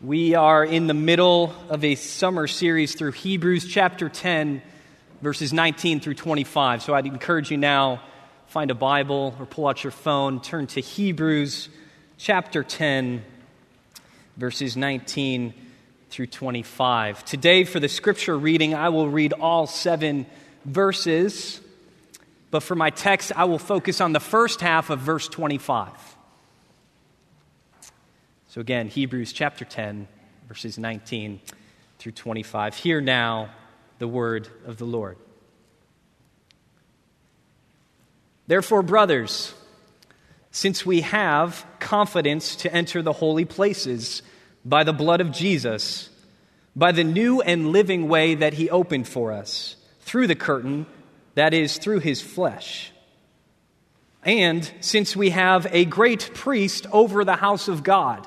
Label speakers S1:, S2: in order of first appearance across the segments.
S1: We are in the middle of a summer series through Hebrews chapter 10, verses 19 through 25. So I'd encourage you now, find a Bible or pull out your phone, turn to Hebrews chapter 10, verses 19 through 25. Today, for the scripture reading, I will read all seven verses, but for my text, I will focus on the first half of verse 25. So, again, Hebrews chapter 10, verses 19 through 25. Hear now the word of the Lord. Therefore, brothers, since we have confidence to enter the holy places by the blood of Jesus, by the new and living way that he opened for us, through the curtain, that is, through his flesh. And since we have a great priest over the house of God,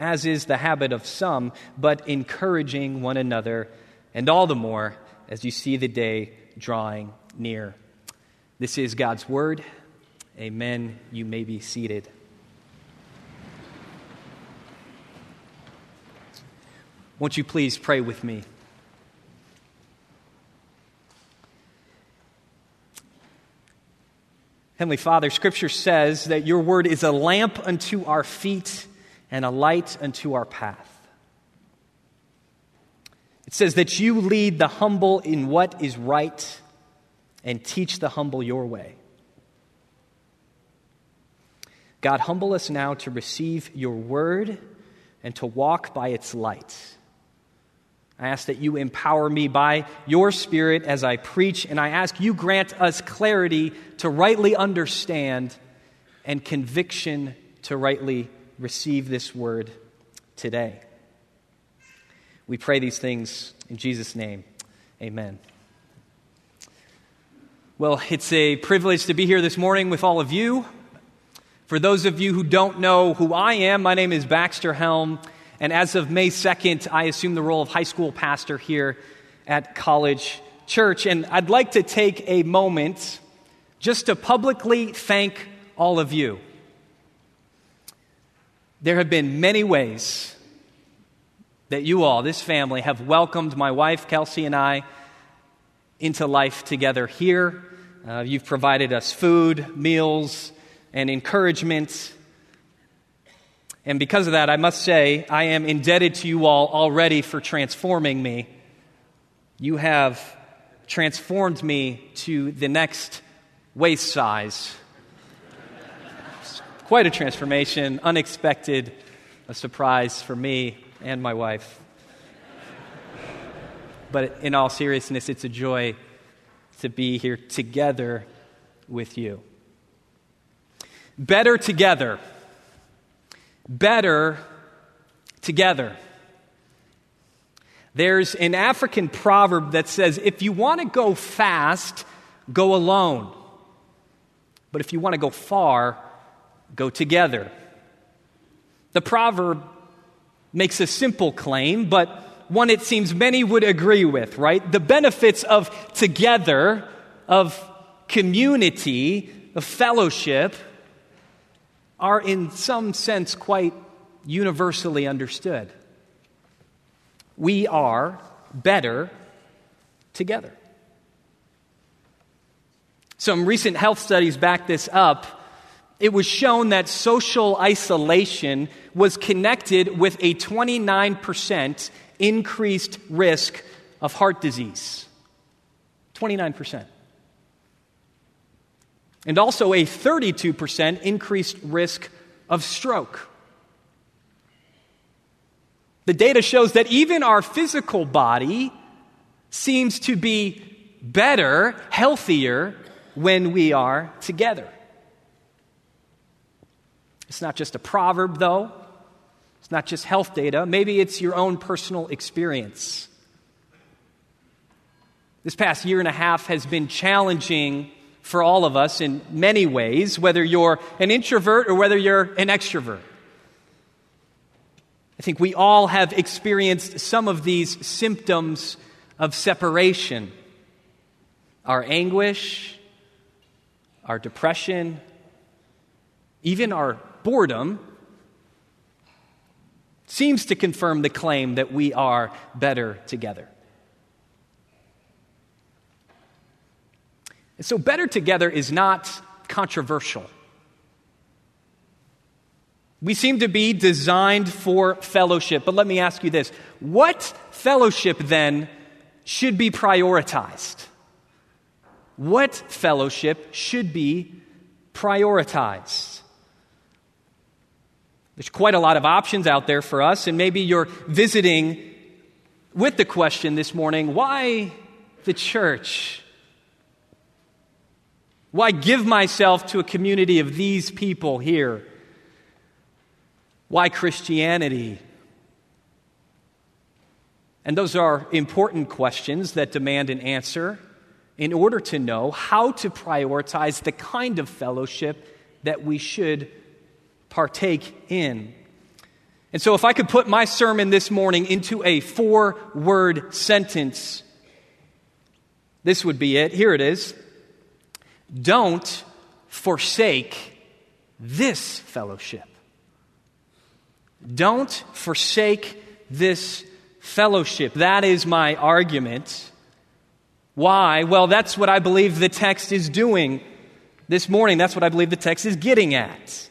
S1: as is the habit of some, but encouraging one another, and all the more as you see the day drawing near. This is God's word. Amen. You may be seated. Won't you please pray with me? Heavenly Father, Scripture says that your word is a lamp unto our feet and a light unto our path. It says that you lead the humble in what is right and teach the humble your way. God, humble us now to receive your word and to walk by its light. I ask that you empower me by your Spirit as I preach, and I ask you grant us clarity to rightly understand and conviction to rightly receive this word today. We pray these things in Jesus' name. Amen. Well, it's a privilege to be here this morning with all of you. For those of you who don't know who I am, my name is Baxter Helm, and as of May 2nd, I assume the role of high school pastor here at College Church. And I'd like to take a moment just to publicly thank all of you. There have been many ways that you all, this family, have welcomed my wife, Kelsey, and I into life together here. Uh, you've provided us food, meals, and encouragement. And because of that, I must say, I am indebted to you all already for transforming me. You have transformed me to the next waist size quite a transformation, unexpected, a surprise for me and my wife. But in all seriousness, it's a joy to be here together with you. Better together. Better together. There's an African proverb that says if you want to go fast, go alone. But if you want to go far, go together. The proverb makes a simple claim, but one it seems many would agree with, right? The benefits of together, of community, of fellowship, are in some sense quite universally understood. We are better together. Some recent health studies back this up it was shown that social isolation was connected with a 29% increased risk of heart disease. 29%. And also a 32% increased risk of stroke. The data shows that even our physical body seems to be better, healthier, when we are together. It's not just a proverb, though. It's not just health data, maybe it's your own personal experience. This past year and a half has been challenging for all of us in many ways, whether you're an introvert or whether you're an extrovert. I think we all have experienced some of these symptoms of separation our anguish, our depression, even our boredom seems to confirm the claim that we are better together. And so, better together is not controversial. We seem to be designed for fellowship. But let me ask you this what fellowship then should be prioritized? What fellowship should be prioritized? There's quite a lot of options out there for us, and maybe you're visiting with the question this morning why the church? Why give myself to a community of these people here? Why Christianity? And those are important questions that demand an answer in order to know how to prioritize the kind of fellowship that we should partake in. And so, if I could put my sermon this morning into a four word sentence, this would be it. Here it is Don't forsake this fellowship. Don't forsake this fellowship. That is my argument. Why? Well, that's what I believe the text is doing this morning. That's what I believe the text is getting at.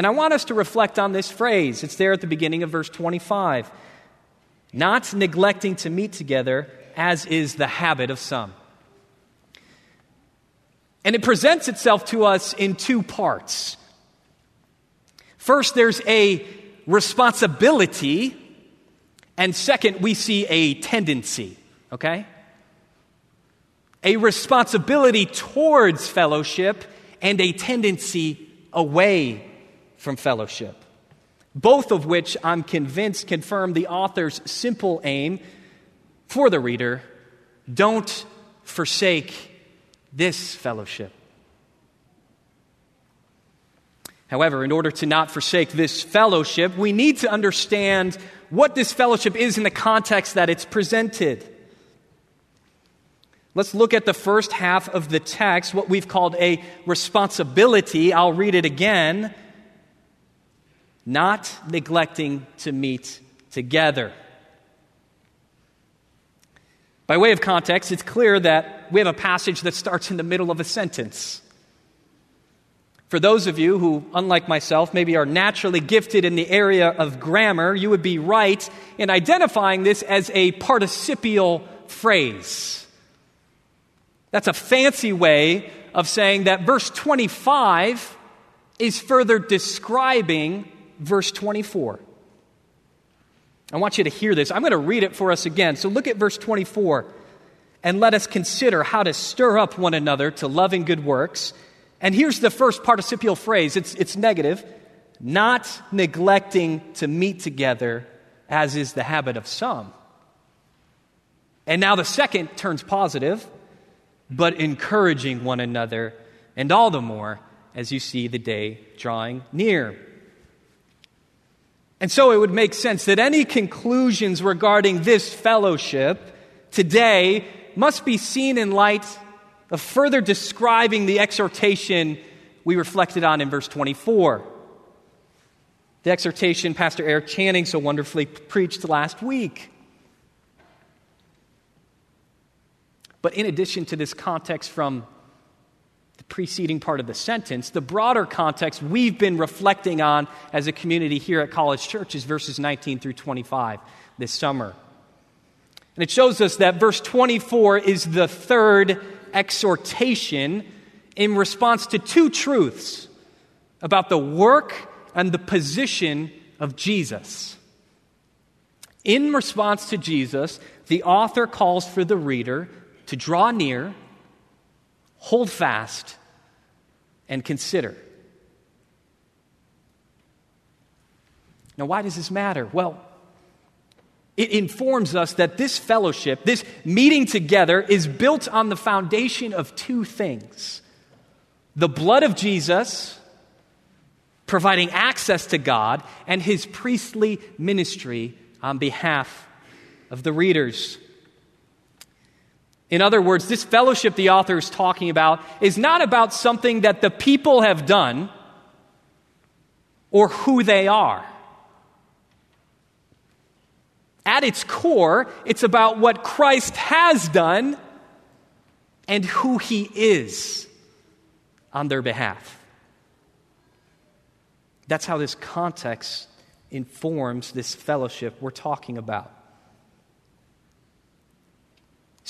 S1: And I want us to reflect on this phrase. It's there at the beginning of verse 25. Not neglecting to meet together, as is the habit of some. And it presents itself to us in two parts. First, there's a responsibility, and second, we see a tendency, okay? A responsibility towards fellowship and a tendency away from fellowship. Both of which I'm convinced confirm the author's simple aim for the reader don't forsake this fellowship. However, in order to not forsake this fellowship, we need to understand what this fellowship is in the context that it's presented. Let's look at the first half of the text, what we've called a responsibility. I'll read it again. Not neglecting to meet together. By way of context, it's clear that we have a passage that starts in the middle of a sentence. For those of you who, unlike myself, maybe are naturally gifted in the area of grammar, you would be right in identifying this as a participial phrase. That's a fancy way of saying that verse 25 is further describing verse 24. I want you to hear this. I'm going to read it for us again. So look at verse 24 and let us consider how to stir up one another to love and good works and here's the first participial phrase it's, it's negative not neglecting to meet together, as is the habit of some. And now the second turns positive, but encouraging one another, and all the more as you see the day drawing near. And so it would make sense that any conclusions regarding this fellowship today must be seen in light of further describing the exhortation we reflected on in verse 24. The exhortation Pastor Eric Channing so wonderfully preached last week. But in addition to this context from preceding part of the sentence, the broader context we've been reflecting on as a community here at College Church is verses 19 through 25 this summer. And it shows us that verse 24 is the third exhortation in response to two truths about the work and the position of Jesus. In response to Jesus, the author calls for the reader to draw near, hold fast, and consider. Now, why does this matter? Well, it informs us that this fellowship, this meeting together, is built on the foundation of two things the blood of Jesus, providing access to God, and his priestly ministry on behalf of the readers. In other words, this fellowship the author is talking about is not about something that the people have done or who they are. At its core, it's about what Christ has done and who he is on their behalf. That's how this context informs this fellowship we're talking about.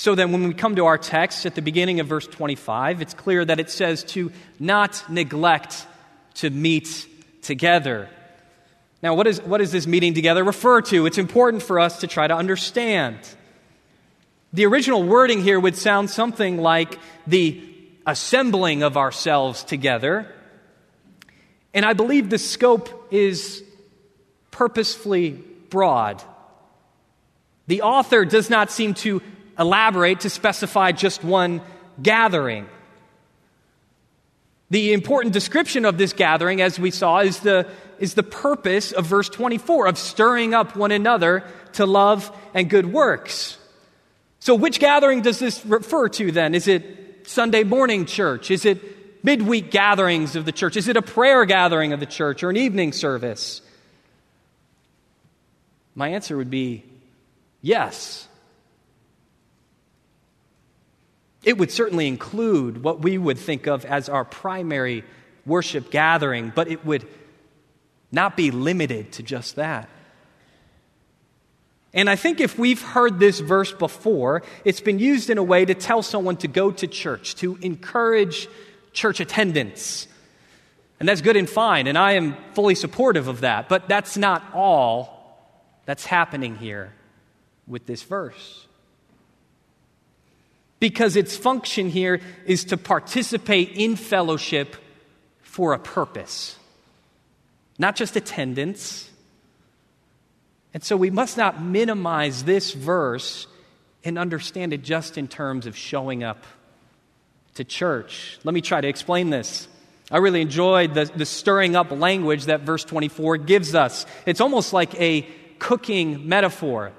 S1: So then, when we come to our text at the beginning of verse 25, it's clear that it says to not neglect to meet together. Now, what, is, what does this meeting together refer to? It's important for us to try to understand. The original wording here would sound something like the assembling of ourselves together. And I believe the scope is purposefully broad. The author does not seem to elaborate to specify just one gathering. The important description of this gathering, as we saw, is the, is the purpose of verse 24 of stirring up one another to love and good works. So, which gathering does this refer to then? Is it Sunday morning church? Is it midweek gatherings of the church? Is it a prayer gathering of the church or an evening service? My answer would be yes. It would certainly include what we would think of as our primary worship gathering, but it would not be limited to just that. And I think if we've heard this verse before, it's been used in a way to tell someone to go to church, to encourage church attendance. And that's good and fine, and I am fully supportive of that. But that's not all that's happening here with this verse because its function here is to participate in fellowship for a purpose, not just attendance. And so we must not minimize this verse and understand it just in terms of showing up to church. Let me try to explain this. I really enjoyed the, the stirring up language that verse 24 gives us. It's almost like a cooking metaphor.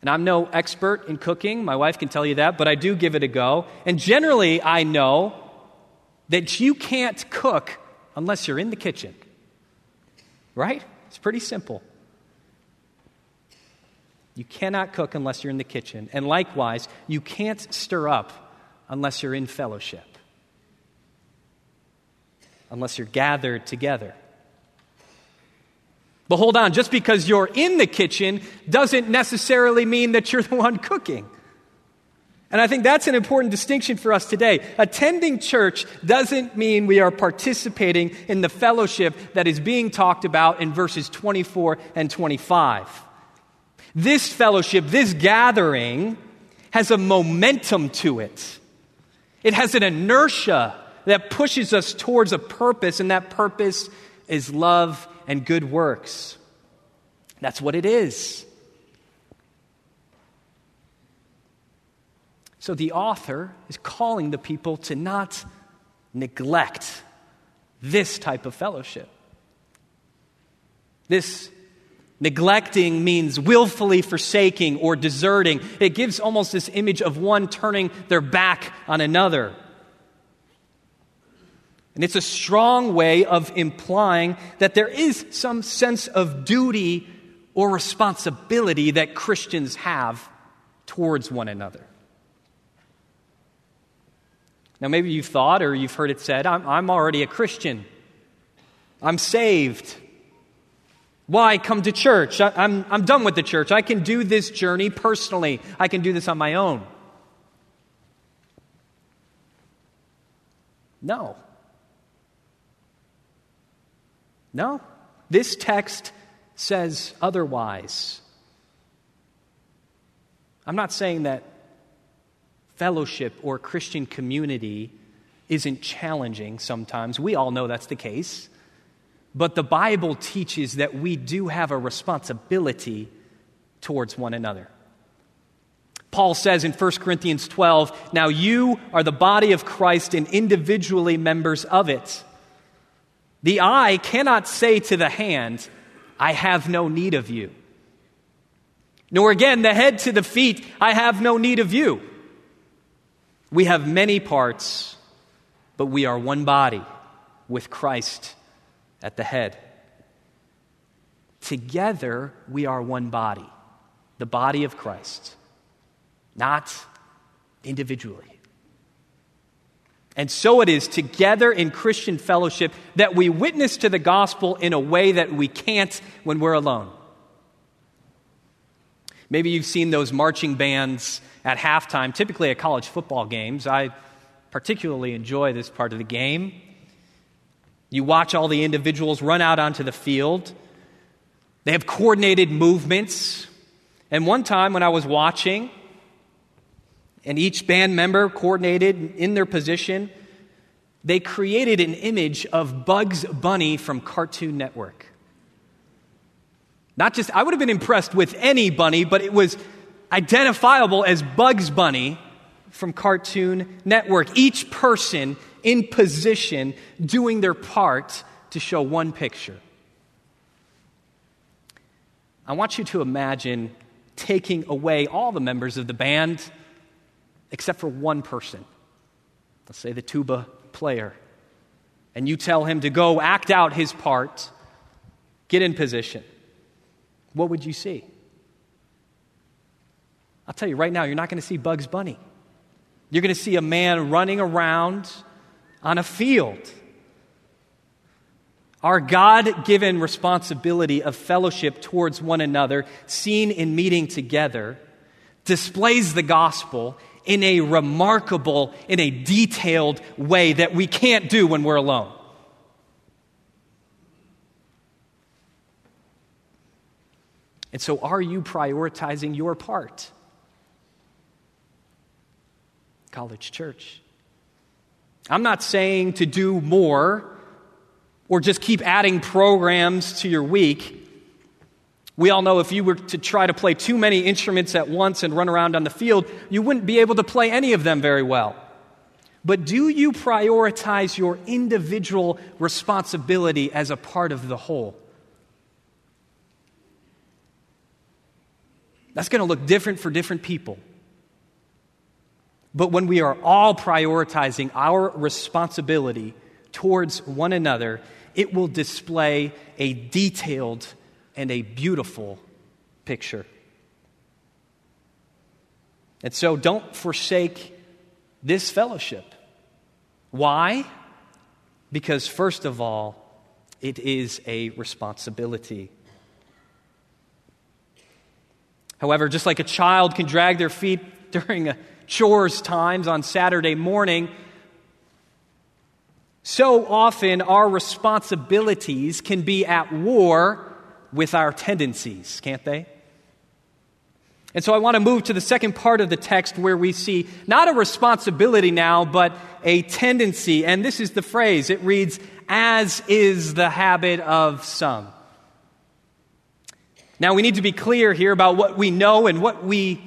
S1: And I'm no expert in cooking, my wife can tell you that, but I do give it a go. And generally, I know that you can't cook unless you're in the kitchen. Right? It's pretty simple. You cannot cook unless you're in the kitchen. And likewise, you can't stir up unless you're in fellowship, unless you're gathered together. But hold on, just because you're in the kitchen doesn't necessarily mean that you're the one cooking. And I think that's an important distinction for us today. Attending church doesn't mean we are participating in the fellowship that is being talked about in verses 24 and 25. This fellowship, this gathering, has a momentum to it. It has an inertia that pushes us towards a purpose, and that purpose is love and good works. That's what it is. So the author is calling the people to not neglect this type of fellowship. This neglecting means willfully forsaking or deserting. It gives almost this image of one turning their back on another. And it's a strong way of implying that there is some sense of duty or responsibility that Christians have towards one another. Now, maybe you've thought or you've heard it said, I'm, I'm already a Christian. I'm saved. Why come to church? I, I'm, I'm done with the church. I can do this journey personally, I can do this on my own. No. No, this text says otherwise. I'm not saying that fellowship or Christian community isn't challenging sometimes. We all know that's the case. but the Bible teaches that we do have a responsibility towards one another. Paul says in 1 Corinthians 12, Now you are the body of Christ and individually members of it. The eye cannot say to the hand, I have no need of you. Nor again the head to the feet, I have no need of you. We have many parts, but we are one body with Christ at the head. Together, we are one body, the body of Christ, not individually. And so it is together in Christian fellowship that we witness to the gospel in a way that we can't when we're alone. Maybe you've seen those marching bands at halftime, typically at college football games. I particularly enjoy this part of the game. You watch all the individuals run out onto the field. They have coordinated movements. And one time when I was watching, and each band member coordinated in their position, they created an image of Bugs Bunny from Cartoon Network. Not just, I would have been impressed with any bunny, but it was identifiable as Bugs Bunny from Cartoon Network. Each person in position doing their part to show one picture. I want you to imagine taking away all the members of the band except for one person. Let's say the tuba player. And you tell him to go act out his part, get in position. What would you see? I'll tell you right now, you're not going to see Bugs Bunny. You're going to see a man running around on a field. Our God given responsibility of fellowship towards one another, seen in meeting together, displays the gospel in a remarkable, in a detailed way that we can't do when we're alone. And so, are you prioritizing your part? College Church. I'm not saying to do more or just keep adding programs to your week. We all know if you were to try to play too many instruments at once and run around on the field, you wouldn't be able to play any of them very well. But do you prioritize your individual responsibility as a part of the whole? That's going to look different for different people. But when we are all prioritizing our responsibility towards one another, it will display a detailed and a beautiful picture. And so don't forsake this fellowship. Why? Because, first of all, it is a responsibility. However, just like a child can drag their feet during chores times on Saturday morning, so often our responsibilities can be at war with our tendencies, can't they? And so I want to move to the second part of the text where we see not a responsibility now, but a tendency. And this is the phrase it reads, as is the habit of some. Now we need to be clear here about what we know and what we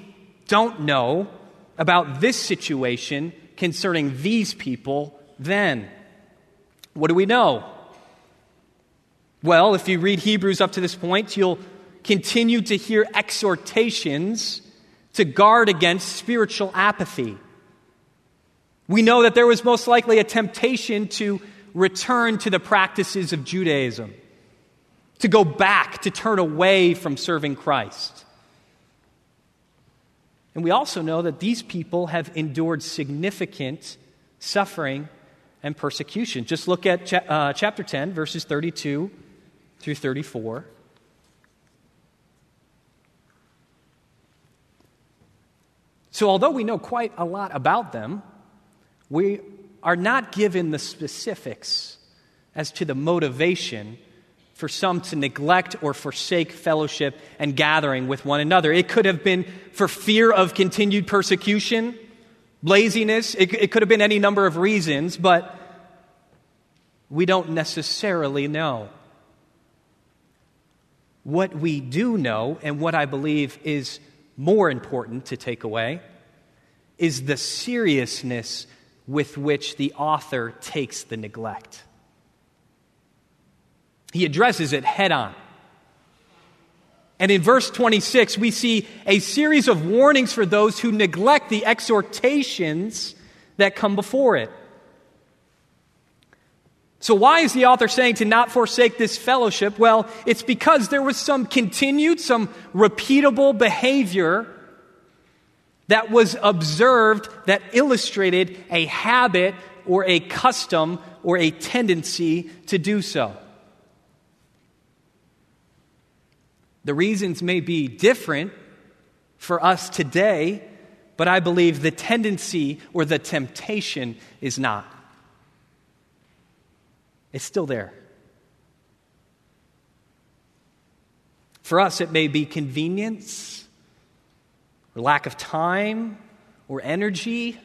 S1: don't know about this situation concerning these people then. What do we know? Well, if you read Hebrews up to this point, you'll continue to hear exhortations to guard against spiritual apathy. We know that there was most likely a temptation to return to the practices of Judaism, to go back, to turn away from serving Christ. And we also know that these people have endured significant suffering and persecution. Just look at cha- uh, chapter 10, verses 32 through 34. So, although we know quite a lot about them, we are not given the specifics as to the motivation for some to neglect or forsake fellowship and gathering with one another. It could have been for fear of continued persecution, laziness, it, it could have been any number of reasons, but we don't necessarily know. What we do know, and what I believe is more important to take away, is the seriousness with which the author takes the neglect. He addresses it head on. And in verse 26, we see a series of warnings for those who neglect the exhortations that come before it. So, why is the author saying to not forsake this fellowship? Well, it's because there was some continued, some repeatable behavior that was observed that illustrated a habit or a custom or a tendency to do so. The reasons may be different for us today, but I believe the tendency or the temptation is not. It's still there. For us, it may be convenience, or lack of time, or energy.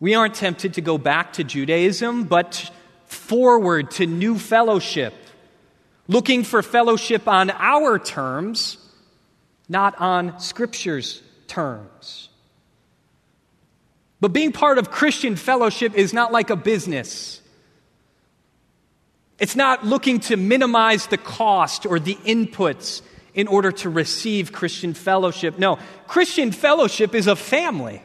S1: We aren't tempted to go back to Judaism, but forward to new fellowship, looking for fellowship on our terms, not on Scripture's terms. But being part of Christian fellowship is not like a business. It's not looking to minimize the cost or the inputs in order to receive Christian fellowship. No, Christian fellowship is a family.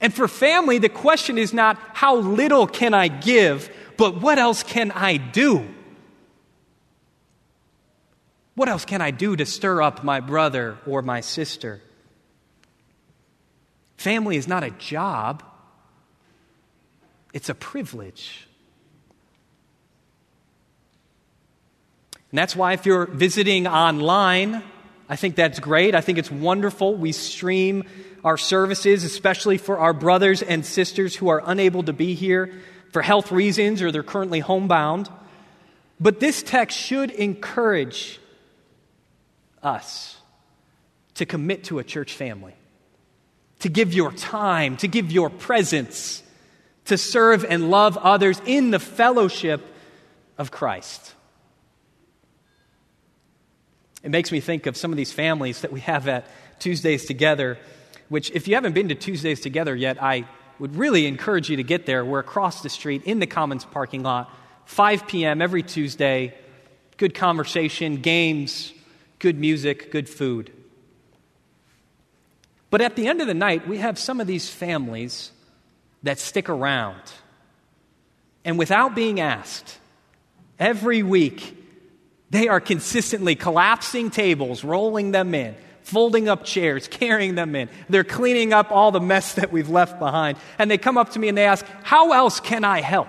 S1: And for family, the question is not how little can I give, but what else can I do? What else can I do to stir up my brother or my sister? Family is not a job, it's a privilege. And that's why if you're visiting online, I think that's great. I think it's wonderful. We stream our services, especially for our brothers and sisters who are unable to be here for health reasons or they're currently homebound. But this text should encourage us to commit to a church family, to give your time, to give your presence, to serve and love others in the fellowship of Christ. It makes me think of some of these families that we have at Tuesdays Together, which, if you haven't been to Tuesdays Together yet, I would really encourage you to get there. We're across the street in the Commons parking lot, 5 p.m. every Tuesday. Good conversation, games, good music, good food. But at the end of the night, we have some of these families that stick around. And without being asked, every week they are consistently collapsing tables, rolling them in, folding up chairs, carrying them in. They're cleaning up all the mess that we've left behind. And they come up to me and they ask, How else can I help?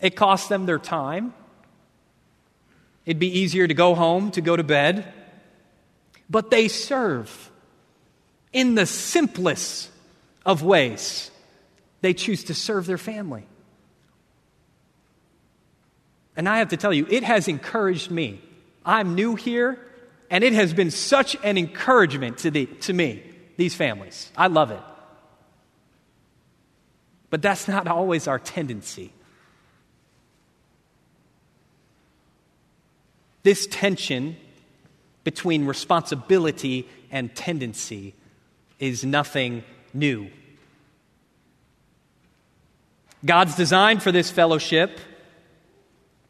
S1: It costs them their time. It'd be easier to go home, to go to bed. But they serve in the simplest of ways. They choose to serve their family. And I have to tell you, it has encouraged me. I'm new here, and it has been such an encouragement to, the, to me, these families. I love it. But that's not always our tendency. This tension between responsibility and tendency is nothing new. God's design for this fellowship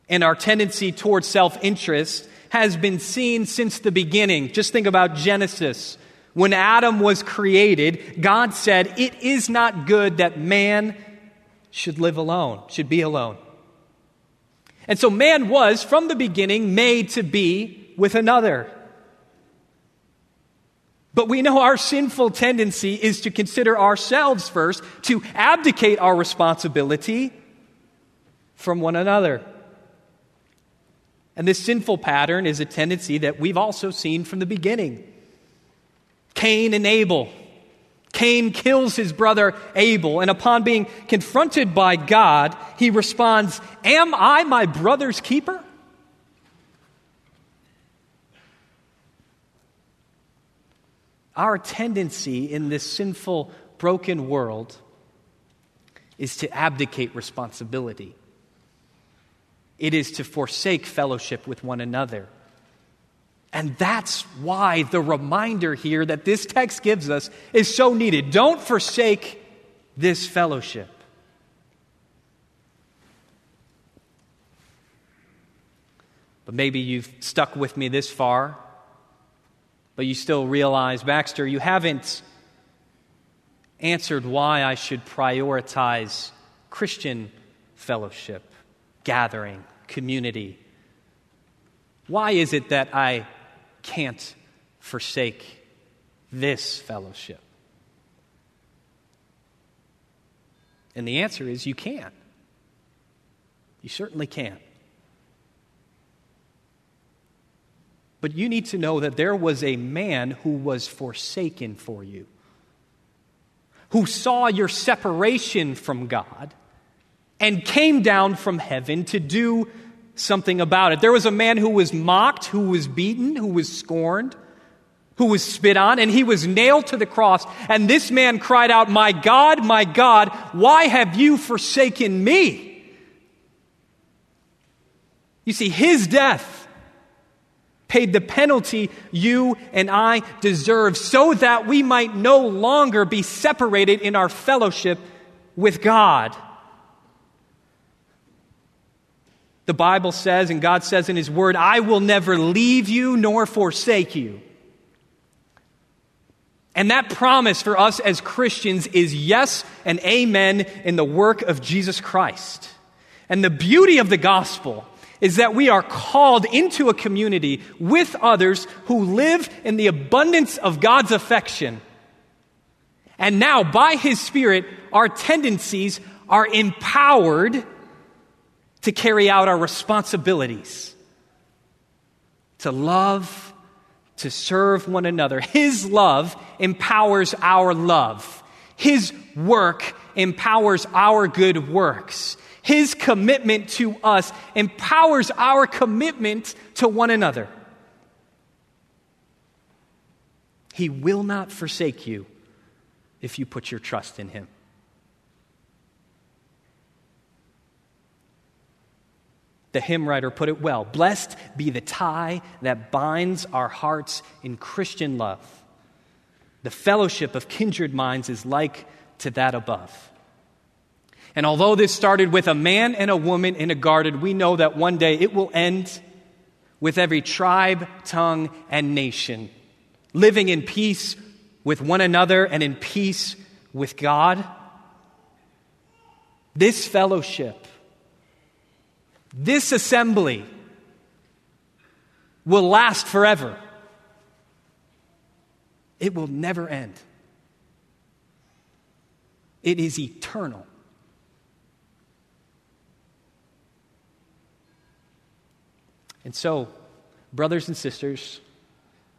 S1: and our tendency towards self interest has been seen since the beginning. Just think about Genesis. When Adam was created, God said, It is not good that man should live alone, should be alone. And so man was, from the beginning, made to be with another. But we know our sinful tendency is to consider ourselves first, to abdicate our responsibility from one another. And this sinful pattern is a tendency that we've also seen from the beginning. Cain and Abel. Cain kills his brother Abel, and upon being confronted by God, he responds, Am I my brother's keeper? Our tendency in this sinful, broken world is to abdicate responsibility. It is to forsake fellowship with one another. And that's why the reminder here that this text gives us is so needed. Don't forsake this fellowship. But maybe you've stuck with me this far, but you still realize, Baxter, you haven't answered why I should prioritize Christian fellowship, gathering, community. Why is it that I can't forsake this fellowship? And the answer is you can. You certainly can. But you need to know that there was a man who was forsaken for you, who saw your separation from God and came down from heaven to do something about it. There was a man who was mocked, who was beaten, who was scorned, who was spit on, and he was nailed to the cross. And this man cried out, My God, my God, why have you forsaken me? You see, his death paid the penalty you and I deserve so that we might no longer be separated in our fellowship with God. The Bible says, and God says in His Word, I will never leave you nor forsake you. And that promise for us as Christians is yes and amen in the work of Jesus Christ. And the beauty of the gospel is that we are called into a community with others who live in the abundance of God's affection. And now, by His Spirit, our tendencies are empowered to carry out our responsibilities, to love, to serve one another. His love empowers our love. His work empowers our good works. His commitment to us empowers our commitment to one another. He will not forsake you if you put your trust in Him. The hymn writer put it well Blessed be the tie that binds our hearts in Christian love. The fellowship of kindred minds is like to that above. And although this started with a man and a woman in a garden, we know that one day it will end with every tribe, tongue, and nation living in peace with one another and in peace with God. This fellowship, this assembly will last forever. It will never end. It is eternal. And so, brothers and sisters,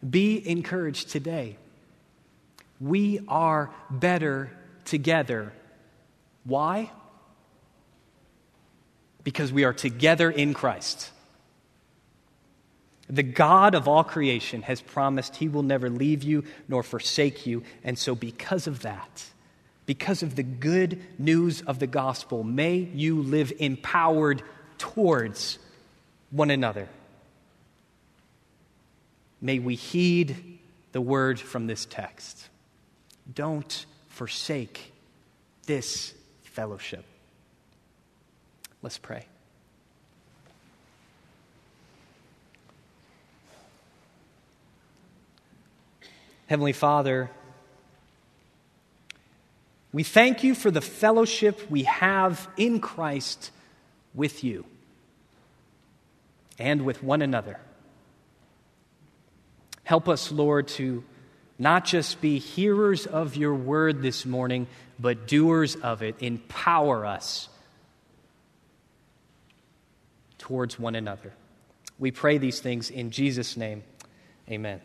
S1: be encouraged today. We are better together. Why? Because we are together in Christ. The God of all creation has promised he will never leave you nor forsake you. And so, because of that, because of the good news of the gospel, may you live empowered towards one another. May we heed the word from this text. Don't forsake this fellowship. Let's pray. Heavenly Father, we thank you for the fellowship we have in Christ with you and with one another. Help us, Lord, to not just be hearers of your word this morning, but doers of it. Empower us towards one another. We pray these things in Jesus' name. Amen.